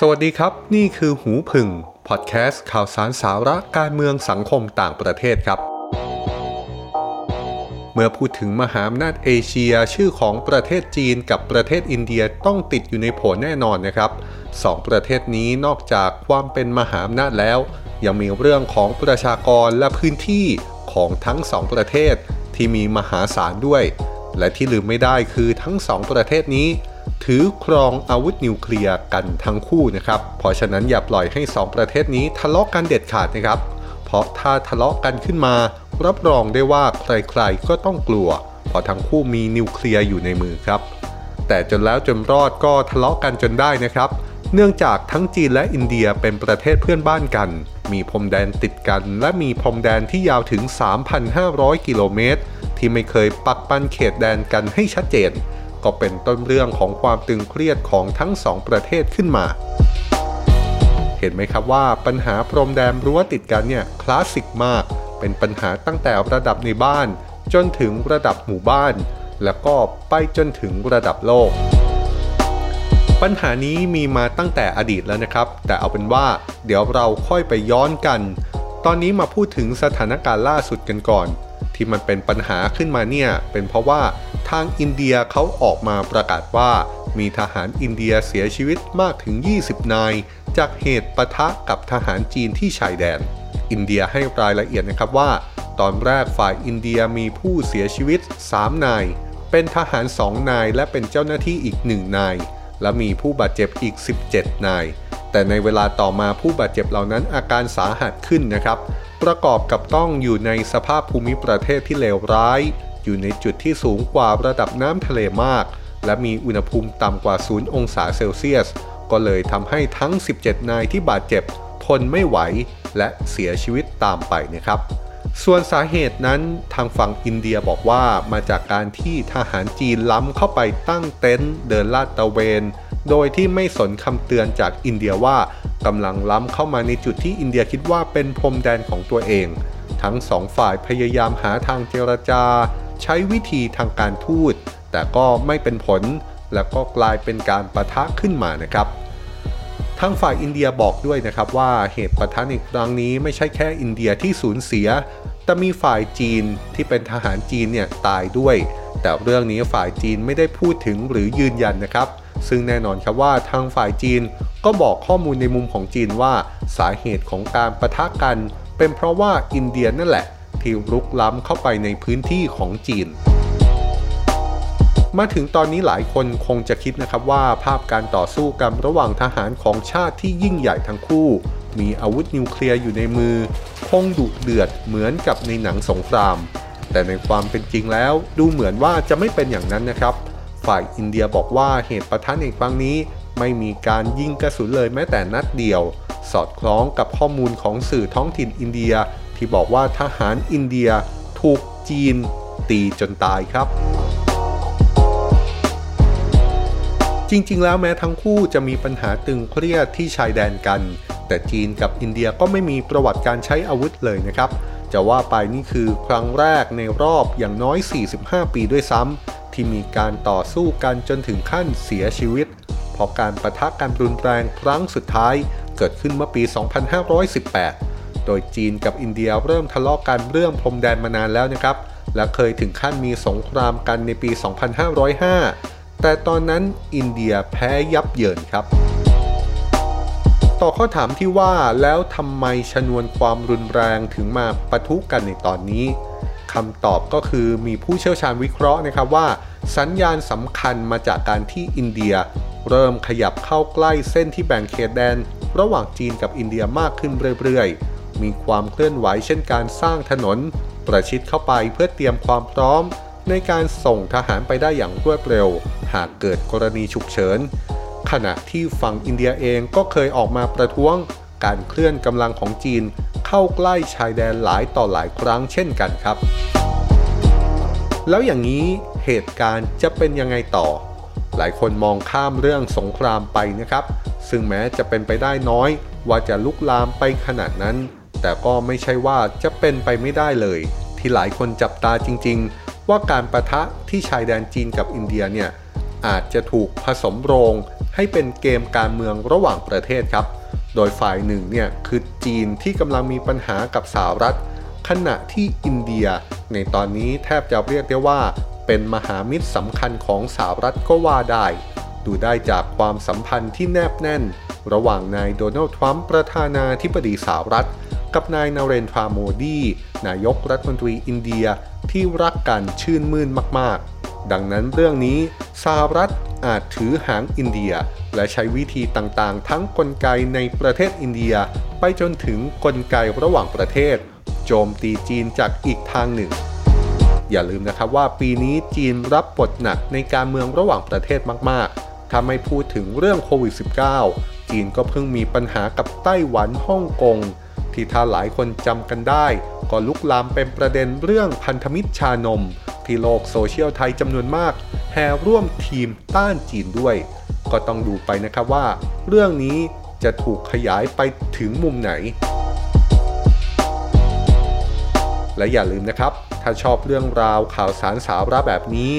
สวัสดีครับ นี่คือหูพึ่งพอดแคสต์ข่าวสารสาระการเมืองสังคมต่างประเทศครับ เมื่อพูดถึงมหาอำนาจเอเชียชื่อของประเทศจีนกับประเทศอินเดียต้องติดอยู่ในโผแน่นอนนะครับสองประเทศนี้นอกจากความเป็นมหาอำนาจแล้ว ยังมีเรื่องของประชากรและพื้นที่ของทั้งสองประเทศที่มีมหาศาลด้วย และที่ลืมไม่ได้คือทั้งสองประเทศนี้ ถือครองอาวุธนิวเคลียร์กันทั้งคู่นะครับ เพราะฉะนั้นอย่าปล่อยให้สองประเทศนี้ทะเลาะกันเด็ดขาดนะครับ เพราะถ้าทะเลาะกันขึ้นมา รับรองได้ว่าใครๆก็ต้องกลัว เพราะทั้งคู่มีนิวเคลียร์อยู่ในมือครับ แต่จนแล้วจนรอดก็ทะเลาะกันจนได้นะครับ เนื่องจากทั้งจีนและอินเดียเป็นประเทศเพื่อนบ้านกัน มีพรมแดนติดกัน และมีพรมแดนที่ยาวถึง 3,500 กิโลเมตรที่ไม่เคยปักปันเขตแดนกันให้ชัดเจน ก็เป็นต้นเรื่องของความตึงเครียดของทั้งสองประเทศขึ้นมา เห็นไหมครับว่าปัญหาพรมแดนรั้วติดกันเนี่ยคลาสสิกมาก เป็นปัญหาตั้งแต่ระดับในบ้าน จนถึงระดับหมู่บ้าน แล้วก็ไปจนถึงระดับโลกปัญหานี้มีมาตั้งแต่อดีตแล้วนะครับ แต่เอาเป็นว่าเดี๋ยวเราค่อยไปย้อนกัน ตอนนี้มาพูดถึงสถานการณ์ล่าสุดกันก่อน ที่มันเป็นปัญหาขึ้นมาเนี่ย เป็นเพราะว่าทางอินเดียเขาออกมาประกาศว่า มีทหารอินเดียเสียชีวิตมากถึง 20 นาย จากเหตุปะทะกับทหารจีนที่ชายแดน อินเดียให้รายละเอียดนะครับว่า ตอนแรกฝ่ายอินเดียมีผู้เสียชีวิต 3 นาย เป็นทหาร 2 นาย และเป็นเจ้าหน้าที่อีก 1 นาย และมีผู้บาดเจ็บอีก 17 นาย แต่ในเวลาต่อมาผู้บาดเจ็บเหล่านั้นอาการสาหัสขึ้นนะครับ ประกอบกับต้องอยู่ในสภาพภูมิประเทศที่เลวร้าย อยู่ในจุดที่สูงกว่าระดับน้ำทะเลมาก และมีอุณหภูมิต่ำกว่า 0 องศาเซลเซียส ก็เลยทำให้ทั้ง 17 นายที่บาดเจ็บ ทนไม่ไหว และเสียชีวิตตามไปนะครับ ส่วนสาเหตุนั้นทางฝั่งอินเดียบอกว่ามาจากการที่ทหารจีนล้ำเข้าไปตั้งเต็นท์เดินลาดตระเวน โดยที่ไม่สนคำเตือนจากอินเดียว่ากำลังล้ำเข้ามาในจุดที่อินเดียคิดว่าเป็นพรมแดนของตัวเอง ทั้งสองฝ่ายพยายามหาทางเจรจา ใช้วิธีทางการทูต แต่ก็ไม่เป็นผล แล้วก็กลายเป็นการประทะขึ้นมานะครับทางฝ่ายอินเดียบอกด้วยนะครับว่าเหตุปะทะในครั้งนี้ไม่ใช่แค่อินเดียที่สูญเสีย แต่มีฝ่ายจีนที่เป็นทหารจีนเนี่ยตายด้วย แต่เรื่องนี้ฝ่ายจีนไม่ได้พูดถึงหรือยืนยันนะครับ ซึ่งแน่นอนครับว่าทางฝ่ายจีนก็บอกข้อมูลในมุมของจีนว่า สาเหตุของการประทะกัน เป็นเพราะว่าอินเดียนั่นแหละ ที่รุกล้ำเข้าไปในพื้นที่ของจีน มาถึงตอนนี้หลายคนคงจะคิดนะครับว่าภาพการต่อสู้กันระหว่างทหารของชาติที่ยิ่งใหญ่ทั้งคู่ มีอาวุธนิวเคลียร์อยู่ในมือ คงดุเดือดเหมือนกับในหนังสงคราม แต่ในความเป็นจริงแล้วดูเหมือนว่าจะไม่เป็นอย่างนั้นนะครับ ฝ่ายอินเดียบอกว่าเหตุประทะในครั้งนี้ ไม่มีการยิงกระสุนเลยแม้แต่นัดเดียว สอดคล้องกับข้อมูลของสื่อท้องถิ่นอินเดีย ที่บอกว่าทหารอินเดียถูกจีน ตีจนตายครับจริง ๆ แล้วแม้ทั้งคู่จะมีปัญหาตึงเครียดที่ชายแดนกัน แต่จีนกับอินเดียก็ไม่มีประวัติการใช้อาวุธเลยนะครับ จะว่าไปนี่คือครั้งแรกในรอบอย่างน้อย 45 ปีด้วยซ้ำ ที่มีการต่อสู้กันจนถึงขั้นเสียชีวิต เพราะการประทะกันรุนแรงครั้งสุดท้ายเกิดขึ้นเมื่อปี 2518 โดยจีนกับอินเดียเริ่มทะเลาะกันเรื่องพรมแดนมานานแล้วนะครับ และเคยถึงขั้นมีสงครามกันในปี 2505 แต่ตอนนั้นอินเดียแพ้ยับเยินครับ ต่อข้อถามที่ว่าแล้วทำไมชนวนความรุนแรงถึงมาปะทุกันในตอนนี้ คำตอบก็คือมีผู้เชี่ยวชาญวิเคราะห์นะครับว่า สัญญาณสำคัญมาจากการที่อินเดีย เริ่มขยับเข้าใกล้เส้นที่แบ่งเขตแดน ระหว่างจีนกับอินเดียมากขึ้นเรื่อยๆ มีความเคลื่อนไหวเช่นการสร้างถนน ประชิดเข้าไปเพื่อเตรียมความพร้อม ในการส่งทหารไปได้อย่างรวดเร็ว หากเกิดกรณีฉุกเฉิน ขณะที่ฝั่งอินเดียเองก็เคยออกมาประท้วง การเคลื่อนกำลังของจีนเข้าใกล้ชายแดนหลายต่อหลายครั้งเช่นกันครับ แล้วอย่างนี้เหตุการณ์จะเป็นยังไงต่อ หลายคนมองข้ามเรื่องสงครามไปนะครับ ซึ่งแม้จะเป็นไปได้น้อยว่าจะลุกลามไปขนาดนั้น แต่ก็ไม่ใช่ว่าจะเป็นไปไม่ได้เลย ที่หลายคนจับตาจริง ๆ ว่าการประทะที่ชายแดนจีนกับอินเดียเนี่ยอาจจะถูกผสมโรงให้เป็นเกมการเมืองระหว่างประเทศครับ โดยฝ่ายหนึ่งเนี่ยคือจีนที่กำลังมีปัญหากับสหรัฐ ขณะที่อินเดีย ในตอนนี้แทบจะเรียกได้ว่า เป็นมหามิตรสำคัญของสหรัฐก็ว่าได้ ดูได้จากความสัมพันธ์ที่แนบแน่น ระหว่างนายโดนัลด์ทรัมป์ประธานาธิบดีสหรัฐ กับนายนาเรนทราโมดีนายกรัฐมนตรีอินเดียที่รักกันชื่นมื่นมากๆ ดังนั้นเรื่องนี้สหรัฐอาจถือหางอินเดีย และใช้วิธีต่างๆ ทั้งกลไกในประเทศอินเดีย ไปจนถึงกลไกระหว่างประเทศ โจมตีจีนจากอีกทางหนึ่ง อย่าลืมนะครับว่าปีนี้จีนรับบทหนักในการเมืองระหว่างประเทศมากๆ ถ้าไม่พูดถึงเรื่องโควิด -19 จีนก็เพิ่งมีปัญหากับไต้หวันฮ่องกงที่ถ้าหลายคนจำกันได้ ก็ลุกลามเป็นประเด็นเรื่องพันธมิตรชานมที่โลกโซเชียลไทยจำนวนมาก แห่ร่วมทีมต้านจีนด้วย ก็ต้องดูไปนะครับว่า เรื่องนี้จะถูกขยายไปถึงมุมไหน และอย่าลืมนะครับ ถ้าชอบเรื่องราวข่าวสารสาระแบบนี้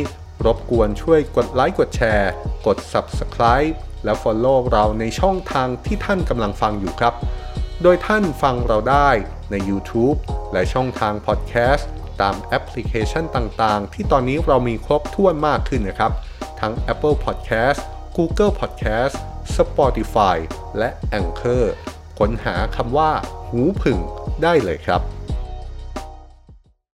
รบกวนช่วยกดไลค์กดแชร์ กด Subscribe และ Follow เราในช่องทางที่ท่านกำลังฟังอยู่ครับ โดยท่านฟังเราได้ใน YouTube และช่องทาง Podcast ตามแอปพลิเคชันต่างๆ ที่ตอนนี้เรามีครบถ้วนมากขึ้นนะครับ ทั้ง Apple Podcast Google Podcast Spotify และ Anchor ค้นหาคำว่า หูผึ่งได้เลยครับ